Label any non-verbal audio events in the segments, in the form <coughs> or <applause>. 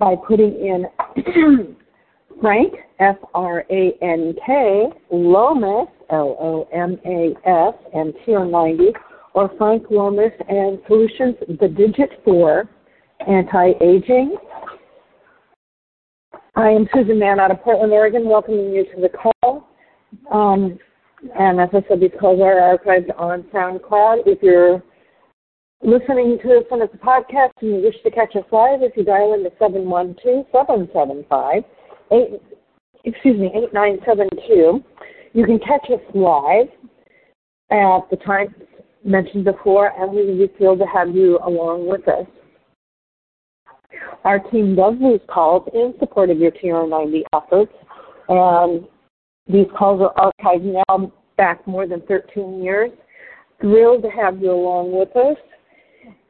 by putting in <clears throat> Frank, F R A N K, Lomas, L O M A S, and TR90, or Frank Lomas and Solutions, the Digit 4, Anti Aging. I am Susan Mahon out of Portland, Oregon, welcoming you to the call. Um, and as I said, these calls are archived on SoundCloud. If you're listening to us on the podcast and you wish to catch us live, if you dial into 712-775, excuse me, 8972, you can catch us live at the time mentioned before, and we would be thrilled to have you along with us. Our team does these calls in support of your TR90 efforts, and these calls are archived now back more than 13 years. Thrilled to have you along with us.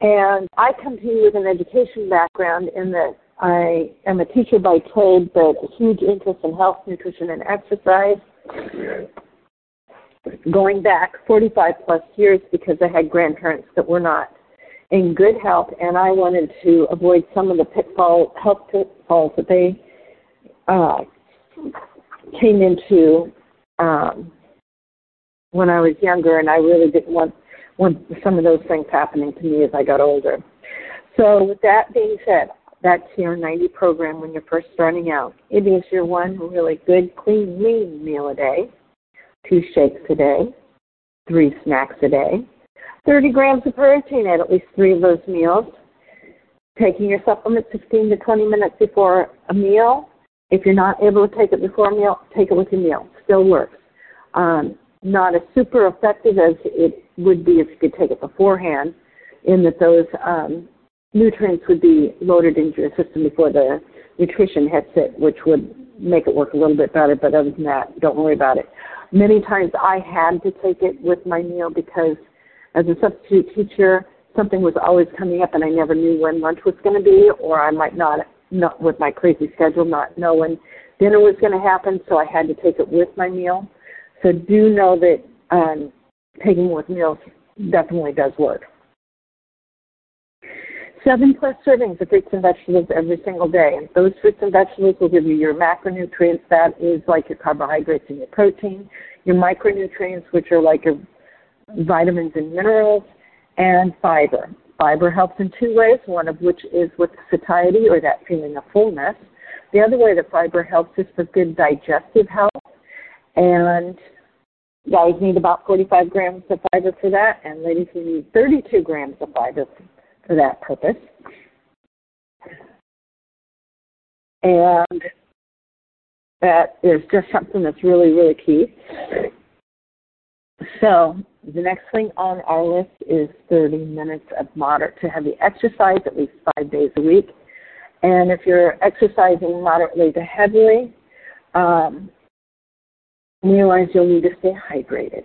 And I come to you with an education background in that I am a teacher by trade, but a huge interest in health, nutrition, and exercise. Going back 45 plus years because I had grandparents that were not in good health, and I wanted to avoid some of the pitfall health pitfalls that they uh, came into um, when I was younger, and I really didn't want some of those things happening to me as I got older. So, with that being said, that's your 90 program when you're first starting out. It is your one really good, clean, lean meal a day, two shakes a day, three snacks a day, 30 grams of protein at at least three of those meals, taking your supplement 15 to 20 minutes before a meal. If you're not able to take it before a meal, take it with your meal. Still works. Um, not as super effective as it would be if you could take it beforehand, in that those um, nutrients would be loaded into your system before the nutrition hits it, which would make it work a little bit better. But other than that, don't worry about it. Many times I had to take it with my meal because as a substitute teacher, something was always coming up and I never knew when lunch was going to be, or I might not, not with my crazy schedule, not know when dinner was going to happen, so I had to take it with my meal. So do know that um, taking with meals definitely does work. Seven plus servings of fruits and vegetables every single day. And those fruits and vegetables will give you your macronutrients, that is like your carbohydrates and your protein, your micronutrients, which are like your vitamins and minerals, and fiber. Fiber helps in two ways, one of which is with satiety or that feeling of fullness. The other way that fiber helps is for good digestive health. And guys need about 45 grams of fiber for that, and ladies, need 32 grams of fiber for that purpose. And that is just something that's really, really key. So the next thing on our list is 30 minutes of moderate to heavy exercise at least five days a week. And if you're exercising moderately to heavily, um, realize you'll need to stay hydrated.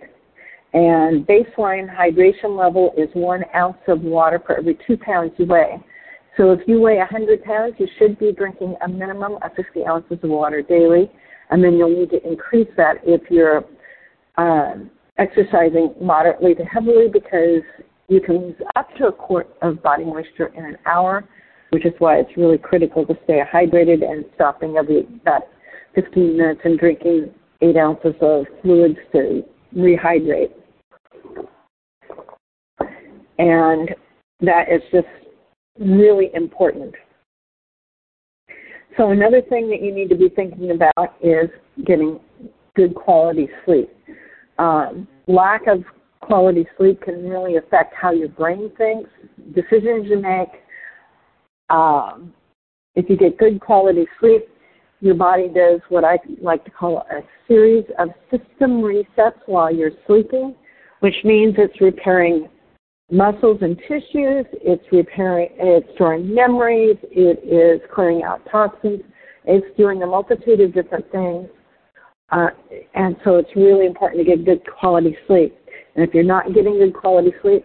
And baseline hydration level is one ounce of water per every two pounds you weigh. So if you weigh 100 pounds, you should be drinking a minimum of 50 ounces of water daily, and then you'll need to increase that if you're um, exercising moderately to heavily because you can lose up to a quart of body moisture in an hour, which is why it's really critical to stay hydrated and stopping every about 15 minutes and drinking eight ounces of fluids to rehydrate. And that is just really important. So another thing that you need to be thinking about is getting good quality sleep. Um, lack of quality sleep can really affect how your brain thinks, decisions you make. Um, if you get good quality sleep, your body does what I like to call a series of system resets while you're sleeping, which means it's repairing muscles and tissues. It's repairing, it's storing memories. It is clearing out toxins. It's doing a multitude of different things. Uh, and so it's really important to get good quality sleep. And if you're not getting good quality sleep,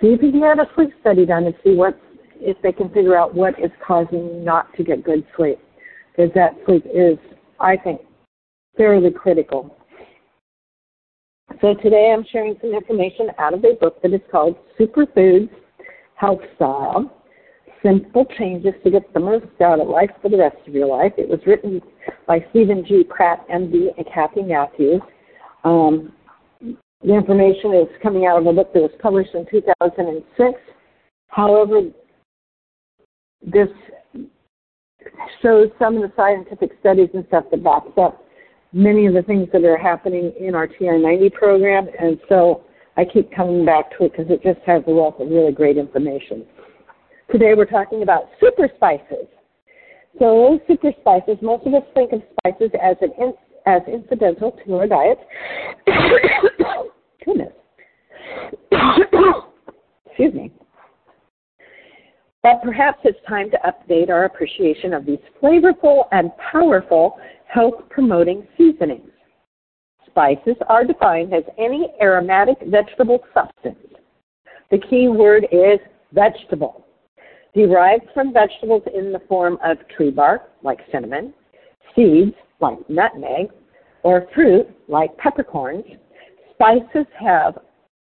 see if you can get a sleep study done and see what if they can figure out what is causing you not to get good sleep. Because that sleep is, I think, fairly critical. So today I'm sharing some information out of a book that is called Superfoods Health Style Simple Changes to Get the Most Out of Life for the Rest of Your Life. It was written by Steven G. Pratt, MD, and Kathy Matthews. Um, the information is coming out of a book that was published in 2006. However, this shows some of the scientific studies and stuff that backs up many of the things that are happening in our TR90 program, and so I keep coming back to it because it just has a wealth of really great information. Today we're talking about super spices. So super spices, most of us think of spices as an in, as incidental to our diet. <coughs> Goodness. <coughs> Excuse me. But perhaps it's time to update our appreciation of these flavorful and powerful health promoting seasonings. Spices are defined as any aromatic vegetable substance. The key word is vegetable, derived from vegetables in the form of tree bark, like cinnamon, seeds, like nutmeg, or fruit, like peppercorns. Spices have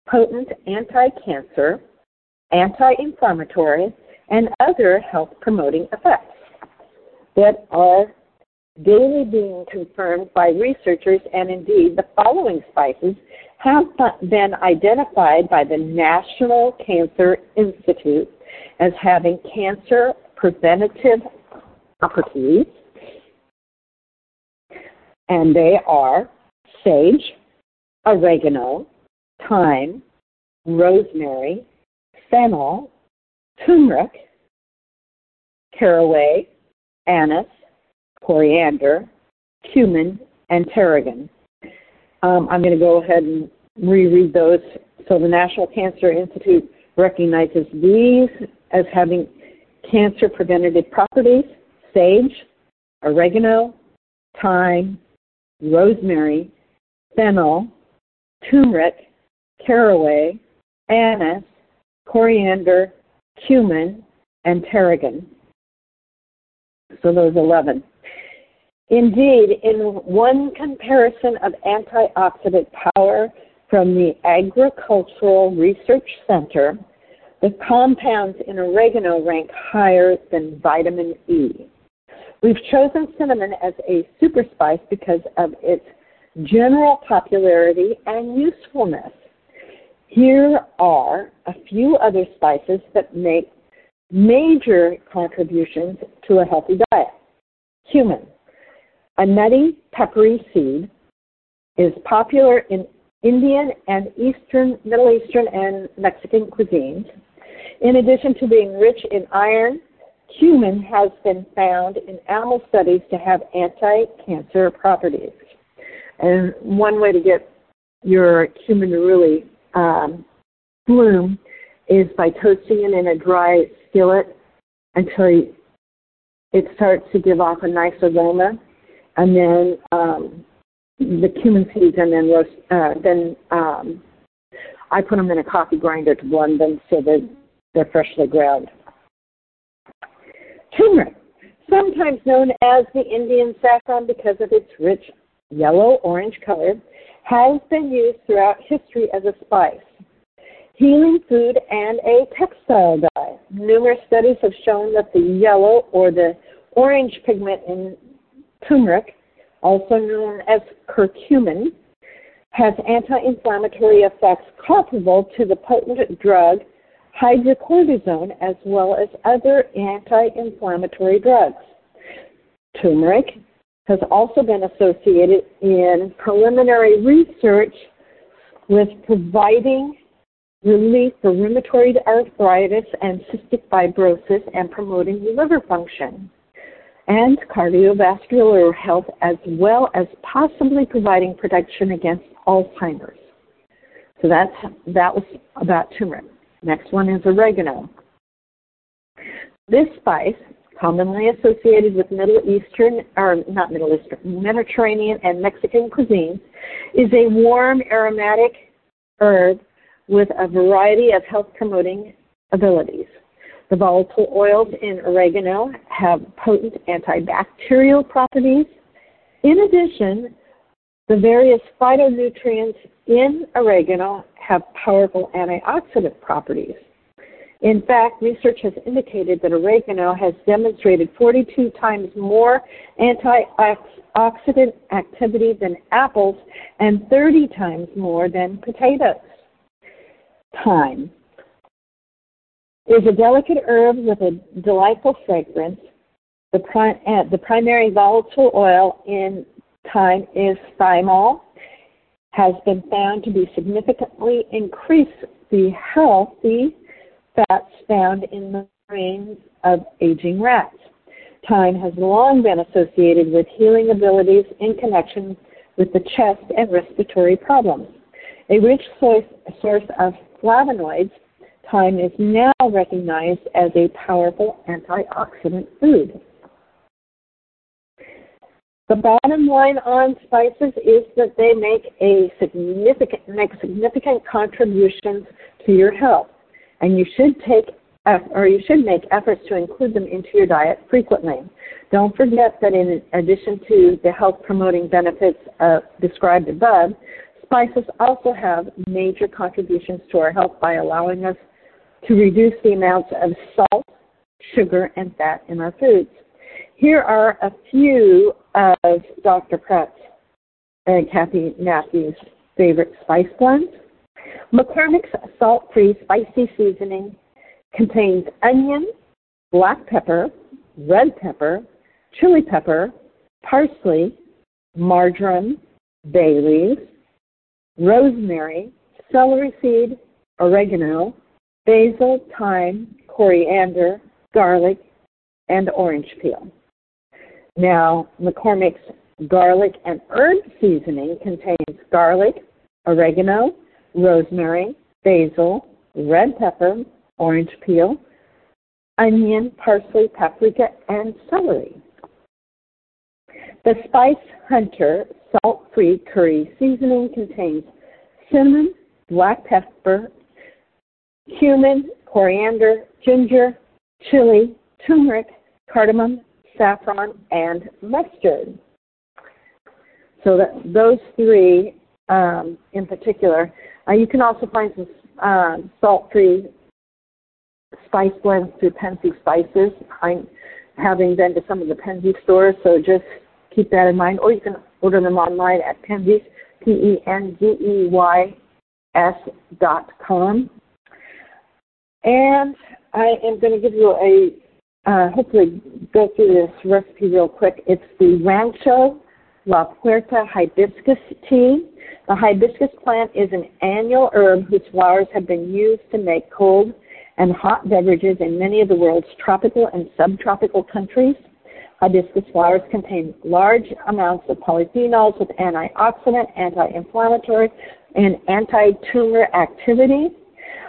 potent anti cancer, anti inflammatory, and other health promoting effects that are daily being confirmed by researchers, and indeed, the following spices have been identified by the National Cancer Institute as having cancer preventative properties, and they are sage, oregano, thyme, rosemary, fennel, turmeric, caraway, anise, coriander, cumin, and tarragon. Um, I'm going to go ahead and reread those. So the National Cancer Institute recognizes these as having cancer preventative properties sage, oregano, thyme, rosemary, fennel, turmeric, caraway, anise, coriander, cumin, and tarragon. So those 11. Indeed, in one comparison of antioxidant power from the Agricultural Research Center, the compounds in oregano rank higher than vitamin E. We've chosen cinnamon as a super spice because of its general popularity and usefulness. Here are a few other spices that make major contributions to a healthy diet. Cumin. A nutty, peppery seed is popular in Indian and Eastern, Middle Eastern, and Mexican cuisines. In addition to being rich in iron, cumin has been found in animal studies to have anti cancer properties. And one way to get your cumin to really um, bloom is by toasting it in a dry skillet until it starts to give off a nice aroma, and then um, the cumin seeds, and then roast. Uh, then um, I put them in a coffee grinder to blend them so that they're freshly ground. Turmeric, sometimes known as the Indian saffron because of its rich yellow-orange color, has been used throughout history as a spice, healing food, and a textile dye. Numerous studies have shown that the yellow or the orange pigment in turmeric, also known as curcumin, has anti-inflammatory effects comparable to the potent drug hydrocortisone as well as other anti-inflammatory drugs. Turmeric has also been associated in preliminary research with providing relief for rheumatoid arthritis and cystic fibrosis and promoting liver function and cardiovascular health as well as possibly providing protection against Alzheimer's. So that's that was about turmeric. Next one is oregano. This spice, commonly associated with Middle Eastern or not Middle Eastern, Mediterranean and Mexican cuisines, is a warm aromatic herb with a variety of health promoting abilities. The volatile oils in oregano have potent antibacterial properties. In addition, the various phytonutrients in oregano have powerful antioxidant properties. In fact, research has indicated that oregano has demonstrated 42 times more antioxidant activity than apples and 30 times more than potatoes. Thyme is a delicate herb with a delightful fragrance. The, pri- uh, the primary volatile oil in thyme is thymol, has been found to be significantly increase the healthy fats found in the brains of aging rats. Thyme has long been associated with healing abilities in connection with the chest and respiratory problems. A rich source, source of flavonoids, thyme is now recognized as a powerful antioxidant food. The bottom line on spices is that they make a significant make significant contributions to your health, and you should take or you should make efforts to include them into your diet frequently. Don't forget that in addition to the health promoting benefits uh, described above, spices also have major contributions to our health by allowing us to reduce the amounts of salt, sugar, and fat in our foods. Here are a few of Dr. Pratt's and Kathy Matthews' favorite spice blends. McCormick's salt-free spicy seasoning contains onion, black pepper, red pepper, chili pepper, parsley, marjoram, bay leaves, rosemary, celery seed, oregano, basil, thyme, coriander, garlic, and orange peel. Now, McCormick's garlic and herb seasoning contains garlic, oregano, rosemary, basil, red pepper, orange peel, onion, parsley, paprika, and celery. The Spice Hunter salt free curry seasoning contains cinnamon, black pepper, cumin, coriander, ginger, chili, turmeric, cardamom, saffron, and mustard. So that those three um, in particular. Uh, you can also find some uh, salt-free spice blends through Penzeys Spices. I'm having been to some of the Penzeys stores, so just keep that in mind. Or you can order them online at Penzeys, P-E-N-Z-E-Y-S dot com. And I am going to give you a uh, hopefully go through this recipe real quick. It's the Rancho La Puerta hibiscus tea. The hibiscus plant is an annual herb whose flowers have been used to make cold and hot beverages in many of the world's tropical and subtropical countries. Hibiscus flowers contain large amounts of polyphenols with antioxidant, anti-inflammatory, and anti-tumor activity.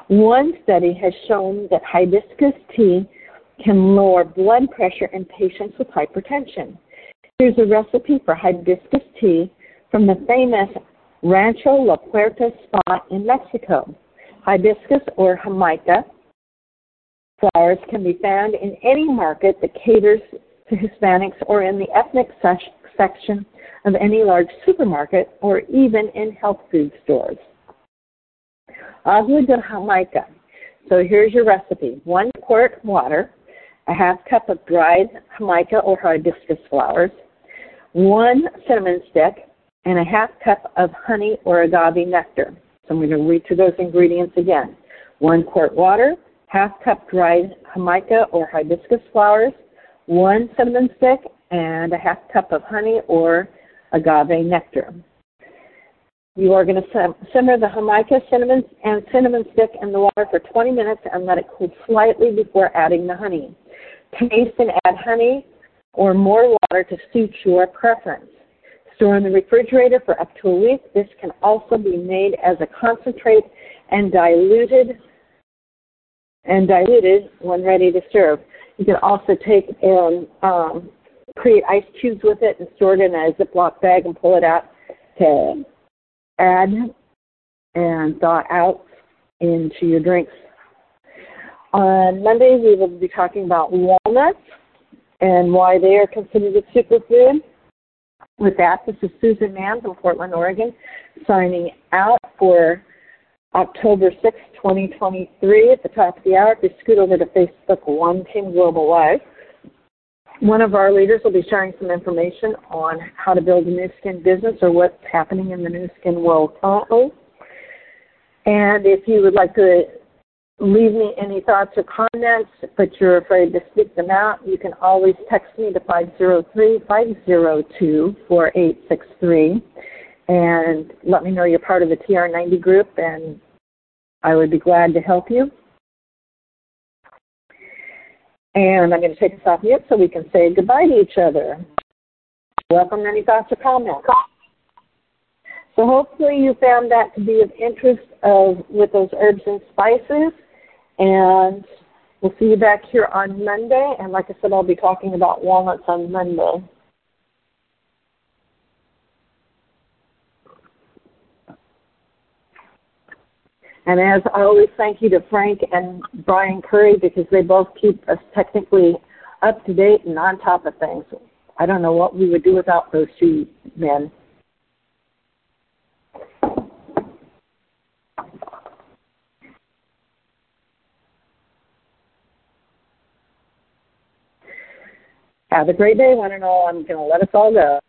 One study has shown that hibiscus tea can lower blood pressure in patients with hypertension. Here's a recipe for hibiscus tea from the famous Rancho La Puerta spot in Mexico. Hibiscus or jamaica flowers can be found in any market that caters to Hispanics or in the ethnic section of any large supermarket or even in health food stores. Agua de Jamaica. So here's your recipe. One quart water, a half cup of dried jamaica or hibiscus flowers, one cinnamon stick, and a half cup of honey or agave nectar. So I'm going to read through those ingredients again. One quart water, half cup dried jamaica or hibiscus flowers, one cinnamon stick, and a half cup of honey or agave nectar. You are going to simmer the jamaica, cinnamon, and cinnamon stick in the water for 20 minutes and let it cool slightly before adding the honey. Taste and add honey or more water to suit your preference. Store in the refrigerator for up to a week. This can also be made as a concentrate and diluted and diluted when ready to serve. You can also take and um, create ice cubes with it and store it in a Ziploc bag and pull it out to add and thaw out into your drinks. On Monday, we will be talking about walnuts and why they are considered a superfood. With that, this is Susan Mahon from Portland, Oregon, signing out for October 6, 2023 at the top of the hour. If you scoot over to Facebook, One Team Global Live. One of our leaders will be sharing some information on how to build a Nu Skin business or what's happening in the Nu Skin world currently. And if you would like to leave me any thoughts or comments, but you're afraid to speak them out, you can always text me to 503-502-4863 and let me know you're part of the TR90 group and I would be glad to help you. And I'm going to take us off mute so we can say goodbye to each other. Welcome any thoughts or comments. So hopefully you found that to be of interest of with those herbs and spices. And we'll see you back here on Monday. And like I said, I'll be talking about walnuts on Monday. And as I always thank you to Frank and Brian Curry because they both keep us technically up to date and on top of things. I don't know what we would do without those two men. Have a great day, one and all. I'm going to let us all go.